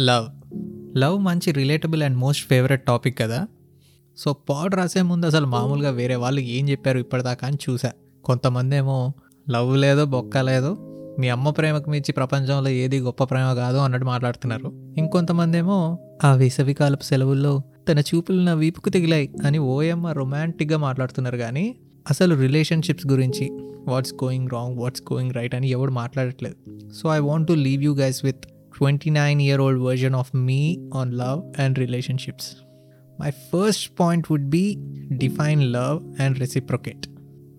Love. Love మంచి relatable and most favourite topic కదా. So pod రాసే ముందు అసలు మామూలుగా వేరే వాళ్ళు ఏం చెప్పారు ఇప్పటిదాకా అని చూసా. కొంతమంది ఏమో లవ్ లేదో బొక్క లేదో మీ అమ్మ ప్రేమకు మించి ప్రపంచంలో ఏది గొప్ప ప్రేమ కాదు అన్నట్టు మాట్లాడుతున్నారు. ఇంకొంతమంది ఏమో ఆ వేసవికాలపు సెలవుల్లో తన చూపులు నా వీపుకు తిగిలాయి అని ఓఎమ్మ రొమాంటిక్గా మాట్లాడుతున్నారు కానీ అసలు రిలేషన్షిప్స్ గురించి what's going wrong what's going right అని ఎవడు మాట్లాడట్లేదు. So I want to leave you guys with twenty nine year old version of me on love and relationships my first point would be define love and reciprocate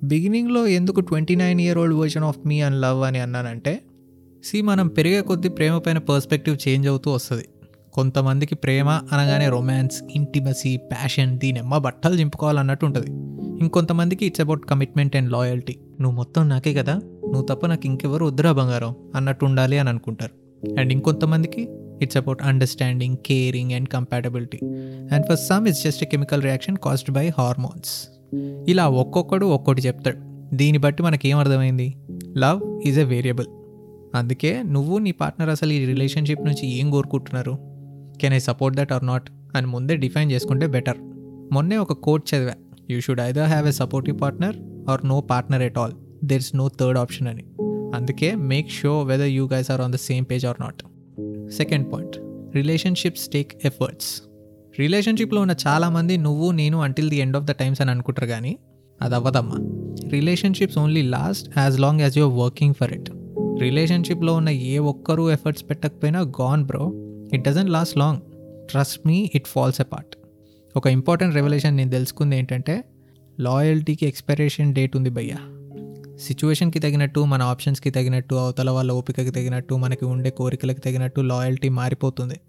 బిగినింగ్లో ఎందుకు twenty nine year old version of me and love అని అన్నానంటే C మనం పెరిగే కొద్దీ ప్రేమ పైన perspective change అవుతూ వస్తుంది. కొంతమందికి ప్రేమ అనగానే రొమాన్స్ ఇంటిమసీ ప్యాషన్ దీని అమ్మ బట్టలు చింపుకోవాలన్నట్టు ఉంటుంది. ఇంకొంతమందికి it's about commitment and loyalty నువ్వు మొత్తం నాకే కదా నువ్వు తప్ప నాకు ఇంకెవరు వద్దురా బంగారం అన్నట్టు ఉండాలి అని అనుకుంటారు. అండ్ ఇంకొంతమందికి it's about understanding caring and compatibility and for some it's just chemical reaction caused by hormones ఇలా ఒక్కొక్కడు ఒక్కొక్కటి చెప్తాడు. దీన్ని బట్టి మనకి ఏం అర్థమైంది? లవ్ ఈజ్ ఎ వేరియబుల్ అందుకే నువ్వు నీ పార్ట్నర్ అసలు ఈ రిలేషన్షిప్ నుంచి ఏం కోరుకుంటున్నారు? Can I support that or not అని ముందే డిఫైన్ చేసుకుంటే బెటర్ మొన్నే ఒక కోట్ చదివా. You should either have a supportive partner or no partner at all there is no third option అని. అందుకే make sure whether you guys are on the same page or not second point relationships take efforts రిలేషన్షిప్లో ఉన్న చాలామంది నువ్వు నేను until the end of the times అని అనుకుంటారు కానీ అది అవ్వదమ్మా. Relationships only last as long as you're working for it రిలేషన్షిప్లో ఉన్న ఏ ఒక్కరూ ఎఫర్ట్స్ పెట్టకపోయినా gone bro it doesn't last long trust me it falls apart ఒక ఇంపార్టెంట్ రెవల్యూషన్ నేను తెలుసుకుంది ఏంటంటే లాయల్టీకి ఎక్స్పైరేషన్ డేట్ ఉంది భయ్యా. సిచ్యువేషన్కి తగినట్టు మన ఆప్షన్స్కి తగినట్టు అవతల వాళ్ళ ఓపికకి తగినట్టు మనకి ఉండే కోరికలకు తగినట్టు లాయల్టీ మారిపోతుంది.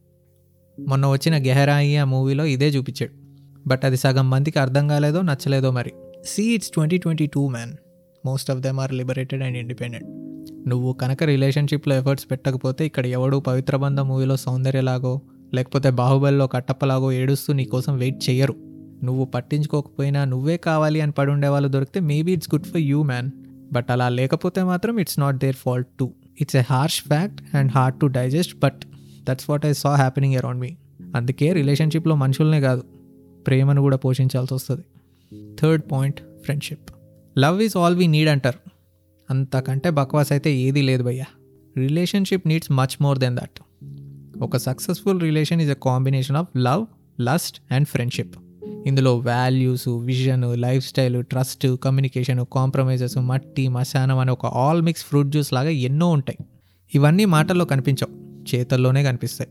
మొన్న వచ్చిన గెహరాయి ఆ మూవీలో ఇదే చూపించాడు. బట్ అది సగం మందికి అర్థం కాలేదో నచ్చలేదో మరి. See it's twenty twenty two man most of them are liberated and independent నువ్వు కనుక రిలేషన్షిప్లో ఎఫర్ట్స్ పెట్టకపోతే ఇక్కడ ఎవడు పవిత్రబంధ మూవీలో సౌందర్యలాగో లేకపోతే బాహుబలిలో కట్టప్పలాగో ఏడుస్తూ నీకోసం వెయిట్ చేయరు నువ్వు పట్టించుకోకపోయినా నువ్వే కావాలి అని పడి ఉండే వాళ్ళు దొరికితే maybe it's good for you man but అలా లేకపోతే మాత్రం it's not their fault too it's a harsh fact and hard to digest but that's what I saw happening around me అందుకే రిలేషన్షిప్లో మనుషులనే కాదు ప్రేమను కూడా పోషించాల్సి వస్తుంది. Third point friendship love is all we need అంటారు. అంతకంటే బక్వాస్ అయితే ఏదీ లేదు భయ్యా. Relationship needs much more than that ఒక successful relation is a combination of love lust and friendship ఇందులో values vision lifestyle trust communication compromises మట్టి మశానం అనే ఒక ఆల్ మిక్స్ ఫ్రూట్ జ్యూస్ లాగా ఎన్నో ఉంటాయి. ఇవన్నీ మాటల్లో కనిపించవు చేతల్లోనే కనిపిస్తాయి.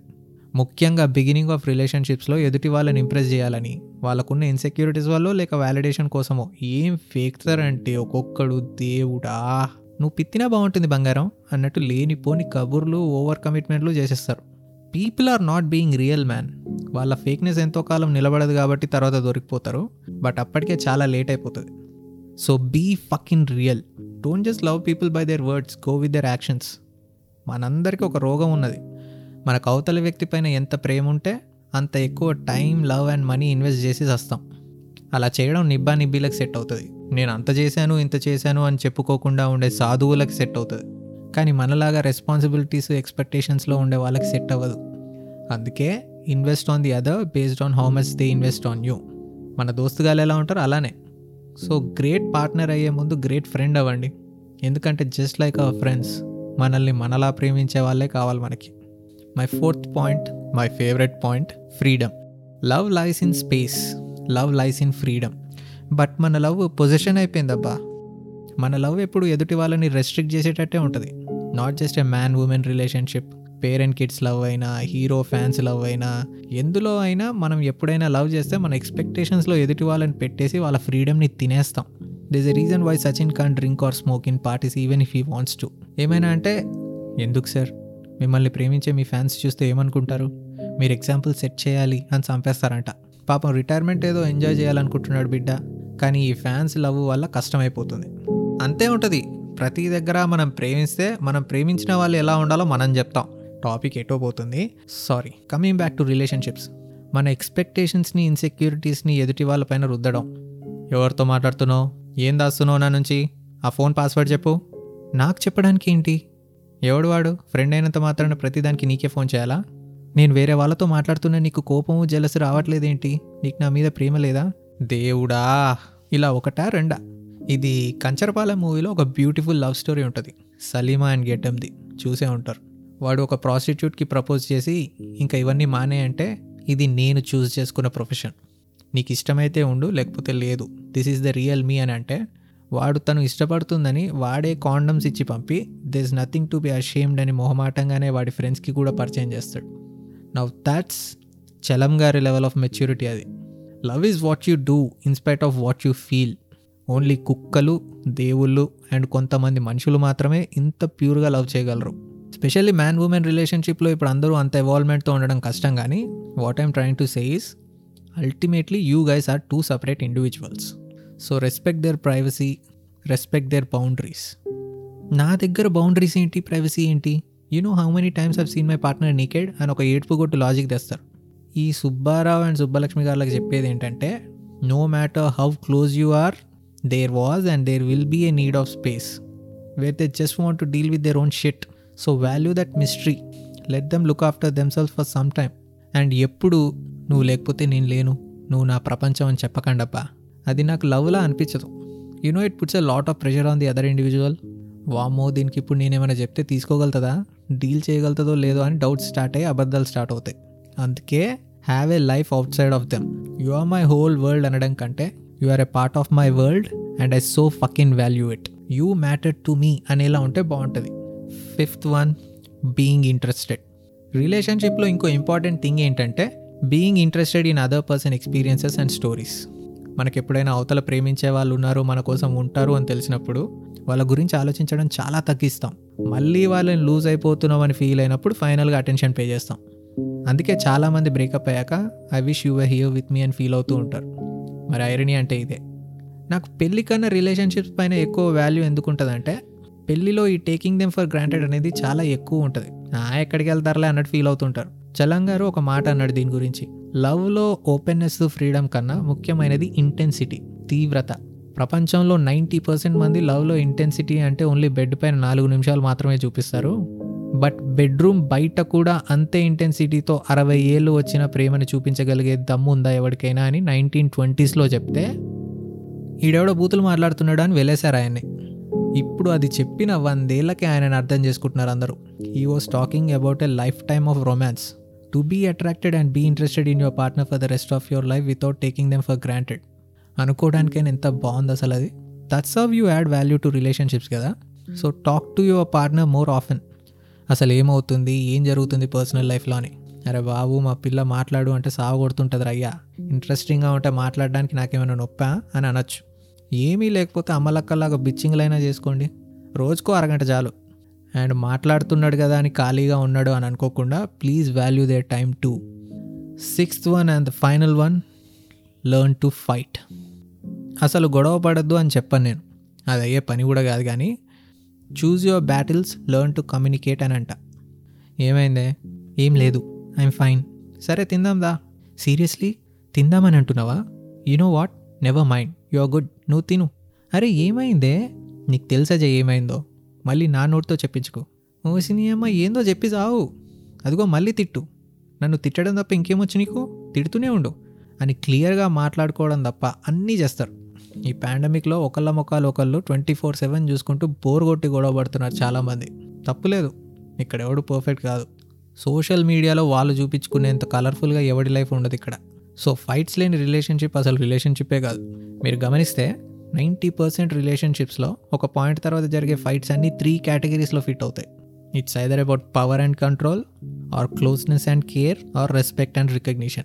ముఖ్యంగా బిగినింగ్ ఆఫ్ రిలేషన్షిప్స్లో ఎదుటి వాళ్ళని ఇంప్రెస్ చేయాలని వాళ్ళకున్న ఇన్సెక్యూరిటీస్ వల్ల లేక వ్యాలిడేషన్ కోసమో ఏం ఫేక్తారంటే ఒక్కొక్కడు దేవుడా నువ్వు పిత్తినా బాగుంటుంది బంగారం అన్నట్టు లేనిపోని కబుర్లు ఓవర్ కమిట్మెంట్లు చేసేస్తారు. People are not being real man. వాళ్ళ ఫేక్నెస్ ఎంతో కాలం నిలబడదు కాబట్టి తర్వాత దొరికిపోతారు బట్ అప్పటికే చాలా లేట్ అయిపోతుంది. So be fucking real. Don't just love people by their words go with their actions. మనందరికీ ఒక రోగం ఉన్నది. మనకు అవతల వ్యక్తి పైన ఎంత ప్రేమ ఉంటే అంత ఎక్కువ time love and money invest చేసి వస్తాం అలా చేయడం నిబ్బా నిబ్బీలకు సెట్ అవుతుంది. నేను అంత చేశాను ఇంత చేశాను అని చెప్పుకోకుండా ఉండే సాధువులకు సెట్ అవుతుంది. కానీ మనలాగా రెస్పాన్సిబిలిటీస్ ఎక్స్పెక్టేషన్స్లో ఉండే వాళ్ళకి సెట్ అవ్వదు. అందుకే invest on the other based on how much they invest on you మన దోస్తుగాలు ఎలా ఉంటారో అలానే. సో గ్రేట్ పార్ట్నర్ అయ్యే ముందు గ్రేట్ ఫ్రెండ్ అవ్వండి. ఎందుకంటే జస్ట్ లైక్ అవర్ ఫ్రెండ్స్ మనల్ని మనలా ప్రేమించే వాళ్ళే కావాలి మనకి. My fourth point my favourite point freedom love lies in space love lies in freedom but మన లవ్ పొజిషన్ అయిపోయిందబ్బా మన లవ్ ఎప్పుడు ఎదుటి వాళ్ళని రెస్ట్రిక్ట్ చేసేటట్టే ఉంటుంది. Not just a man woman relationship parent kids love అయినా హీరో ఫ్యాన్స్ లవ్ అయినా ఎందులో అయినా మనం ఎప్పుడైనా లవ్ చేస్తే మన ఎక్స్పెక్టేషన్స్లో ఎదుటి వాళ్ళని పెట్టేసి వాళ్ళ ఫ్రీడమ్ని తినేస్తాం. This a reason why Sachin can't drink or smoke in parties even if he wants to ఏమైనా అంటే ఎందుకు సార్? మిమ్మల్ని ప్రేమించే మీ ఫ్యాన్స్ చూస్తే ఏమనుకుంటారు? మీరు ఎగ్జాంపుల్ సెట్ చేయాలి అని చంపేస్తారంట. పాపం రిటైర్మెంట్ ఏదో ఎంజాయ్ చేయాలనుకుంటున్నాడు బిడ్డ. కానీ ఈ ఫ్యాన్స్ లవ్ వల్ల కష్టమైపోతుంది. అంతే ఉంటుంది. ప్రతి దగ్గర మనం ప్రేమిస్తే మనం ప్రేమించిన వాళ్ళు ఎలా ఉండాలో మనం చెప్తాం. టాపిక్ ఎటో పోతుంది. Sorry coming back to relationships మన ఎక్స్పెక్టేషన్స్ని ఇన్సెక్యూరిటీస్ని ఎదుటి వాళ్ళపైన రుద్దడం. ఎవరితో మాట్లాడుతున్నావు? ఏం దాస్తున్నావు నా నుంచి? ఆ ఫోన్ పాస్వర్డ్ చెప్పు. నాకు చెప్పడానికి ఏంటి? ఎవడు వాడు? ఫ్రెండ్ అయినంత మాత్రాన ప్రతిదానికి నీకే ఫోన్ చేయాలా? నేను వేరే వాళ్ళతో మాట్లాడుతున్నా నీకు కోపము జలసి రావట్లేదేంటి? నీకు నా మీద ప్రేమ లేదా? దేవుడా! ఇలా ఒకటా రెండా? ఇది కంచరపాల మూవీలో ఒక బ్యూటిఫుల్ లవ్ స్టోరీ ఉంటుంది. సలీమా అండ్ గెడ్డమ్ది చూసే ఉంటారు. వాడు ఒక ప్రాస్టిట్యూట్కి ప్రపోజ్ చేసి ఇంకా ఇవన్నీ మానే అంటే ఇది నేను చూస్ చేసుకున్న ప్రొఫెషన్. నీకు ఇష్టమైతే ఉండు లేకపోతే లేదు. This is the real me అని అంటే వాడు తను ఇష్టపడుతుందని వాడే కాండమ్స్ ఇచ్చి పంపి this nothing to be ashamed అని మొహమాటంగానే వాడి ఫ్రెండ్స్కి కూడా పరిచయం చేస్తాడు. నవ్ దాట్స్ చలం గారి లెవెల్ ఆఫ్ మెచ్యూరిటీ అది. Love is what you do in spite of what you feel only కుక్కలు దేవుళ్ళు అండ్ కొంతమంది మనుషులు మాత్రమే ఇంత ప్యూర్గా లవ్ చేయగలరు. స్పెషల్లీ మ్యాన్ ఉమెన్ రిలేషన్షిప్లో ఇప్పుడు అందరూ అంత ఇవాల్వ్మెంట్తో ఉండడం కష్టం కానీ what I'm trying to say is ultimately you guys are two separate individuals so respect their privacy respect their boundaries నా దగ్గర బౌండరీస్ ఏంటి ప్రైవసీ ఏంటి? You know how many times have seen my partner naked అని ఒక ఏడుపు కొట్టు logic తెస్తారు. ఈ సుబ్బారావు అండ్ సుబ్బలక్ష్మి గారికి చెప్పేది ఏంటంటే no matter how close you are there was and there will be a need of space where they just want to deal with their own shit so value that mystery let them look after themselves for some time and ఎప్పుడు నువ్వు లేకపోతే నేను లేను. నువ్వు నా ప్రపంచం అని చెప్పకండబ్బా. అది నాకు లవ్లా అనిపించదు. You know it puts a lot of pressure on the other individual వామో దీనికి ఇప్పుడు నేనేమైనా చెప్తే తీసుకోగలుగుతుందా? డీల్ చేయగలుగుతుందో లేదో అని డౌట్స్ స్టార్ట్ అయ్యి అబద్ధాలు స్టార్ట్ అవుతాయి. అందుకే have a life outside of them you are my whole world అనడం కంటే you are a part of my world and I so fucking value it you matter to me అనేలా ఉంటే బాగుంటుంది. Fifth one being interested రిలేషన్షిప్లో ఇంకో important thing ఏంటంటే being interested in other person experiences and stories మనకి ఎప్పుడైనా అవతల ప్రేమించే వాళ్ళు ఉన్నారు మన కోసం ఉంటారు అని తెలిసినప్పుడు వాళ్ళ గురించి ఆలోచించడం చాలా తగ్గిస్తాం. మళ్ళీ వాళ్ళని లూజ్ అయిపోతున్నాం అని ఫీల్ అయినప్పుడు ఫైనల్గా అటెన్షన్ పే చేస్తాం. అందుకే చాలామంది బ్రేకప్ అయ్యాక I wish you here with me అని ఫీల్ అవుతూ ఉంటారు. మరి ఐరనీ అంటే ఇదే. నాకు పెళ్ళి కన్నా రిలేషన్షిప్స్ పైన ఎక్కువ వాల్యూ ఎందుకు ఉంటుందంటే పెళ్ళిలో ఈ టేకింగ్ దెమ్ ఫర్ గ్రాంటెడ్ అనేది చాలా ఎక్కువ ఉంటుంది. ఆ ఎక్కడికి వెళ్తారులే అన్నట్టు ఫీల్ అవుతుంటారు. చలం గారు ఒక మాట అన్నాడు దీని గురించి. లవ్లో ఓపెన్నెస్ ఫ్రీడమ్ కన్నా ముఖ్యమైనది ఇంటెన్సిటీ తీవ్రత. ప్రపంచంలో నైంటీ పర్సెంట్ మంది లవ్లో ఇంటెన్సిటీ అంటే ఓన్లీ బెడ్ పైన నాలుగు నిమిషాలు మాత్రమే చూపిస్తారు. బట్ బెడ్రూమ్ బయట కూడా అంతే ఇంటెన్సిటీతో అరవై ఏళ్ళు వచ్చిన ప్రేమను చూపించగలిగే దమ్ము ఉందా ఎవరికైనా అని నైన్టీన్ ట్వంటీస్లో చెప్తే ఈడెవడో బూతులు మాట్లాడుతున్నాడు అని వెళ్ళేశారు ఆయన్ని. ఇప్పుడు అది చెప్పిన వందేళ్ళకి ఆయనను అర్థం చేసుకుంటున్నారు అందరూ. He was talking about a lifetime of romance to be attracted and be interested in your partner for the rest of your life without taking them for granted అనుకోవడానికైనా ఎంత బాగుంది అసలు అది. That's of you add value to relationships కదా. So talk to your partner more often అసలు ఏమవుతుంది? ఏం జరుగుతుంది personal లైఫ్లో అని అరే బాబు మా పిల్ల మాట్లాడు అంటే సాగు కొడుతుంటుంది రయ్యా ఇంట్రెస్టింగ్గా ఉంటే మాట్లాడడానికి నాకేమైనా నొప్పా? అని అనొచ్చు. ఏమీ లేకపోతే అమలక్కలాగా బిచ్చింగ్లైనా చేసుకోండి. రోజుకో అరగంట చాలు. అండ్ మాట్లాడుతున్నాడు కదా అని ఖాళీగా ఉన్నాడు అని అనుకోకుండా please value their time too. Sixth one and final one learn to fight. అసలు గొడవ పడద్దు అని చెప్పను నేను. అది అయ్యే పని కూడా కాదు కానీ choose your battles learn to communicate అని అంట. ఏమైందే? ఏం లేదు. I'm fine. సరే తిందాందా సీరియస్లీ? తిందామని అంటున్నావా? You know what? Never mind you are good నువ్వు తిను. అరే ఏమైందే? నీకు తెలుసా జయ ఏమైందో? మళ్ళీ నా నోటితో చెప్పించుకో. ఓ అమ్మ ఏందో చెప్పి సావు. అదిగో మళ్ళీ తిట్టు. నన్ను తిట్టడం తప్ప ఇంకేమొచ్చు నీకు? తిడుతూనే ఉండు. అని క్లియర్గా మాట్లాడుకోవడం తప్ప అన్నీ చేస్తారు. ఈ పాండమిక్లో ఒకళ్ళ మొక్కలు ఒకళ్ళు ట్వంటీ ఫోర్ సెవెన్ చూసుకుంటూ బోర్ కొట్టి గొడవ పడుతున్నారు చాలామంది. తప్పులేదు ఇక్కడ ఎవడు పర్ఫెక్ట్ కాదు. సోషల్ మీడియాలో వాళ్ళు చూపించుకునేంత కలర్ఫుల్గా ఎవడి లైఫ్ ఉండదు ఇక్కడ. సో ఫైట్స్ లేని రిలేషన్షిప్ అసలు రిలేషన్షిప్పే కాదు. మీరు గమనిస్తే నైంటీ పర్సెంట్ రిలేషన్షిప్స్లో ఒక పాయింట్ తర్వాత జరిగే ఫైట్స్ అన్నీ త్రీ కేటగిరీస్లో ఫిట్ అవుతాయి. It's either about power and control or closeness and care or respect and recognition.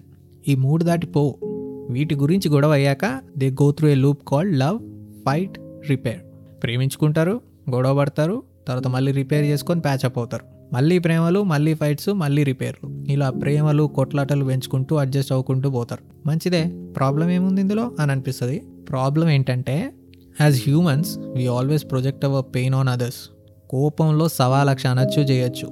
ఈ మూడు దాటి పోవు. వీటి గురించి గొడవ అయ్యాక they go through a loop called love fight repair. ప్రేమించుకుంటారు గొడవ పడతారు తర్వాత మళ్ళీ రిపేర్ చేసుకొని ప్యాచప్ అవుతారు. మళ్ళీ ప్రేమలు మళ్ళీ ఫైట్స్ మళ్ళీ రిపేర్లు ఇలా ప్రేమలు కొట్లాటలు పెంచుకుంటూ అడ్జస్ట్ అవ్వుకుంటూ పోతారు. మంచిదే. ప్రాబ్లం ఏముంది ఇందులో? అని అనిపిస్తుంది. ప్రాబ్లం ఏంటంటే as humans we always project our pain on others కోపంలో సవా లక్ష అనొచ్చు చేయొచ్చు.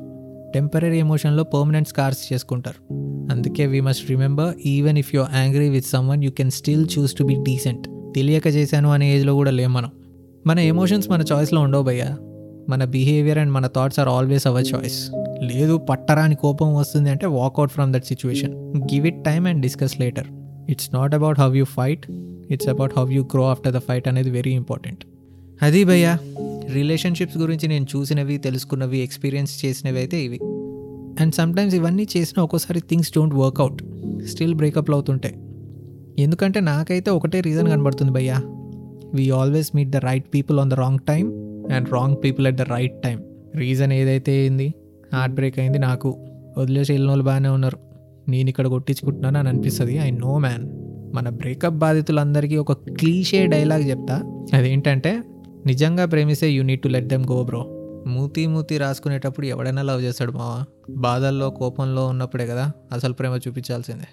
టెంపరీ ఎమోషన్లో పర్మనెంట్ స్కార్స్ చేసుకుంటారు. అందుకే we must remember even if you angry with someone you can still choose to be decent తెలియక చేశాను అనే ఏజ్లో కూడా లేం మనం. మన ఎమోషన్స్ మన చాయిస్లో ఉండవు భయ్యా. మన బిహేవియర్ అండ్ మన thoughts are always our choice లేదు పట్టరాని కోపం వస్తుంది అంటే walk out from that situation give it time and discuss later it's not about how you fight it's about how you grow after the fight అనేది very important అది భయ్యా relationships గురించి నేను చూసినవి తెలుసుకున్నవి ఎక్స్పీరియన్స్ చేసినవి అయితే ఇవి. అండ్ సమ్టైమ్స్ ఇవన్నీ చేసిన ఒక్కోసారి things don't work out still బ్రేకప్లు అవుతుంటాయి. ఎందుకంటే నాకైతే ఒకటే రీజన్ కనబడుతుంది భయ్యా. We always meet the right people on the wrong time and wrong people at the right time reason ఏదైతే అయింది హార్ట్ బ్రేక్ అయింది నాకు. వదిలేసి వెళ్ళిన వాళ్ళు బాగానే ఉన్నారు. నేను ఇక్కడ కొట్టించుకుంటున్నాను అని అనిపిస్తుంది. ఐ నో మ్యాన్ మన బ్రేకప్ బాధితులందరికీ ఒక క్లీషే డైలాగ్ చెప్తా. అదేంటంటే నిజంగా ప్రేమిస్తే you need to let them go bro మూతి మూతి రాసుకునేటప్పుడు ఎవడైనా లవ్ చేస్తాడు మావా? బాధల్లో కోపంలో ఉన్నప్పుడే కదా అసలు ప్రేమ చూపించాల్సిందే.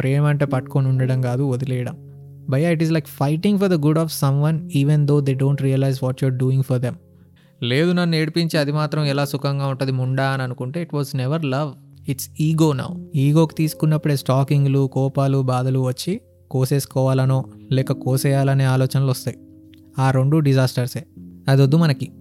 ప్రేమ అంటే పట్టుకొని ఉండడం కాదు వదిలేయడం. భయ it is like fighting for the good of someone even though they don't realise what you're doing for them లేదు నన్ను ఏడిపించి అది మాత్రం ఎలా సుఖంగా ఉంటుంది ముండా అని అనుకుంటే it was never love it's ego now ఈగోకి తీసుకున్నప్పుడే స్టాకింగ్లు కోపాలు బాధలు వచ్చి కోసేసుకోవాలనో లేక కోసేయాలనే ఆలోచనలు వస్తాయి. ఆ రెండు డిజాస్టర్సే అది వద్దు మనకి.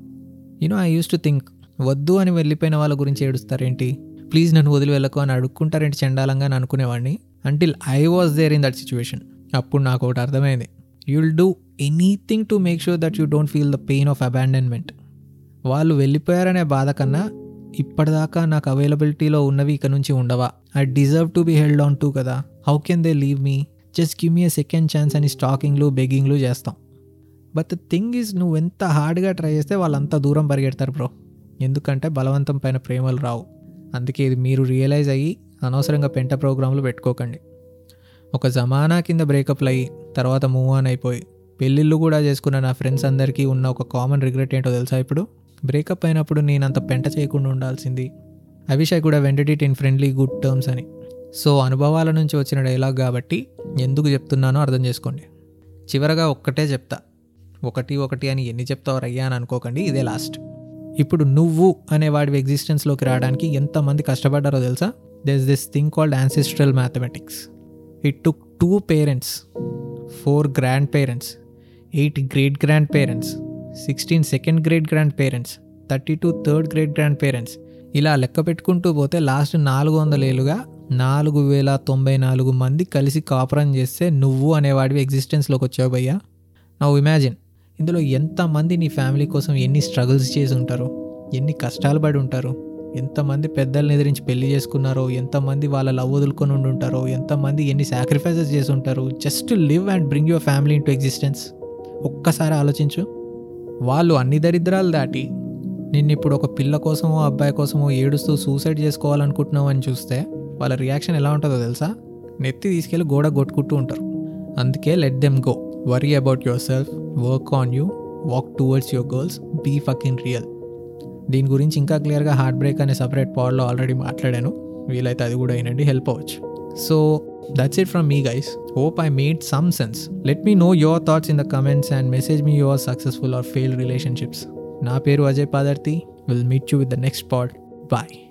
You know I used to think వద్దు అని వెళ్ళిపోయిన వాళ్ళ గురించి ఏడుస్తారేంటి? ప్లీజ్ నన్ను వదిలి వెళ్ళకు అని అడుక్కుంటారేంటి చండాలంగా అని అనుకునేవాడిని until I was there in that situation అప్పుడు నాకు ఒకటి అర్థమైంది. You will do anything to make sure that you don't feel the pain of abandonment వాళ్ళు వెళ్ళిపోయారనే బాధ కన్నా ఇప్పటిదాకా నాకు అవైలబిలిటీలో ఉన్నవి ఇక నుంచి ఉండవా? I deserve to be held on to కదా. How can they leave me just give me a second chance అని స్టాకింగ్లు బెగ్గింగ్లు చేస్తాం. బట్ ద థింగ్ ఈజ్ నువ్వు ఎంత హార్డ్గా ట్రై చేస్తే వాళ్ళంత దూరం పరిగెడతారు బ్రో ఎందుకంటే బలవంతం పైన ప్రేమలు రావు. అందుకే ఇది మీరు రియలైజ్ అయ్యి అనవసరంగా పెంట ప్రోగ్రాంలు పెట్టుకోకండి. ఒక జమానా కింద బ్రేకప్లు అయ్యి తర్వాత మూవ్ ఆన్ అయిపోయి. పెళ్ళిళ్ళు కూడా చేసుకున్న నా ఫ్రెండ్స్ అందరికీ ఉన్న ఒక కామన్ రిగ్రెట్ ఏంటో తెలుసా ఇప్పుడు? బ్రేకప్ అయినప్పుడు నేను అంత పెంట చేయకుండా ఉండాల్సింది. ఐ విష్ ఐ కూడా wanted it in friendly good terms అని. సో అనుభవాల నుంచి వచ్చిన డైలాగ్ కాబట్టి ఎందుకు చెప్తున్నానో అర్థం చేసుకోండి. చివరగా ఒక్కటే చెప్తా. ఒకటి ఒకటి అని ఎన్ని చెప్తావు రయ్యా అని అనుకోకండి ఇదే లాస్ట్ ఇప్పుడు నువ్వు అనే వాడి ఎగ్జిస్టెన్స్లోకి రావడానికి ఎంతమంది కష్టపడ్డారో తెలుసా? There's this thing called ancestral mathematics it took two parents four grandparents eight great grandparents sixteen second great grandparents thirty two third great grandparents ఇలా లెక్క పెట్టుకుంటూ పోతే లాస్ట్ నాలుగు వందల ఏళ్ళుగా నాలుగు వేల తొంభై నాలుగు మంది కలిసి కాపురం చేస్తే నువ్వు అనేవాడివి ఎగ్జిస్టెన్స్లోకి వచ్చావు భయ్యా. నవ్వు ఇమాజిన్ ఇందులో ఎంతమంది నీ ఫ్యామిలీ కోసం ఎన్ని స్ట్రగుల్స్ చేసి ఉంటారు? ఎన్ని కష్టాలు పడి ఉంటారు? ఎంతమంది పెద్దల్ని ఎదిరించి పెళ్ళి చేసుకున్నారో ఎంతమంది వాళ్ళ లవ్ వదులుకొని ఉండి ఉంటారో ఎంతమంది ఎన్ని సాక్రిఫైసెస్ చేసి ఉంటారు just live and bring your family into existence ఒక్కసారి ఆలోచించు. వాళ్ళు అన్ని దరిద్రాలు దాటి నిన్ను ఇప్పుడు ఒక పిల్ల కోసమో అబ్బాయి కోసమో ఏడుస్తూ సూసైడ్ చేసుకోవాలనుకుంటున్నావు అని చూస్తే వాళ్ళ రియాక్షన్ ఎలా ఉంటుందో తెలుసా? నెత్తి తీసుకెళ్ళి గోడ కొట్టుకుంటూ ఉంటారు. అందుకే let them go worry about yourself work on you walk towards your girls be fucking real దీని గురించి ఇంకా క్లియర్గా హార్ట్ బ్రేక్ అనే సపరేట్ పాడ్లో ఆల్రెడీ మాట్లాడాను. వీలైతే అది కూడా అయినండి హెల్ప్ అవ్వచ్చు. So that's it from me guys hope I made some sense let me know your thoughts in the comments and message me your successful or fail relationships నా పేరు Ajay Padarthi will meet you with the next pod bye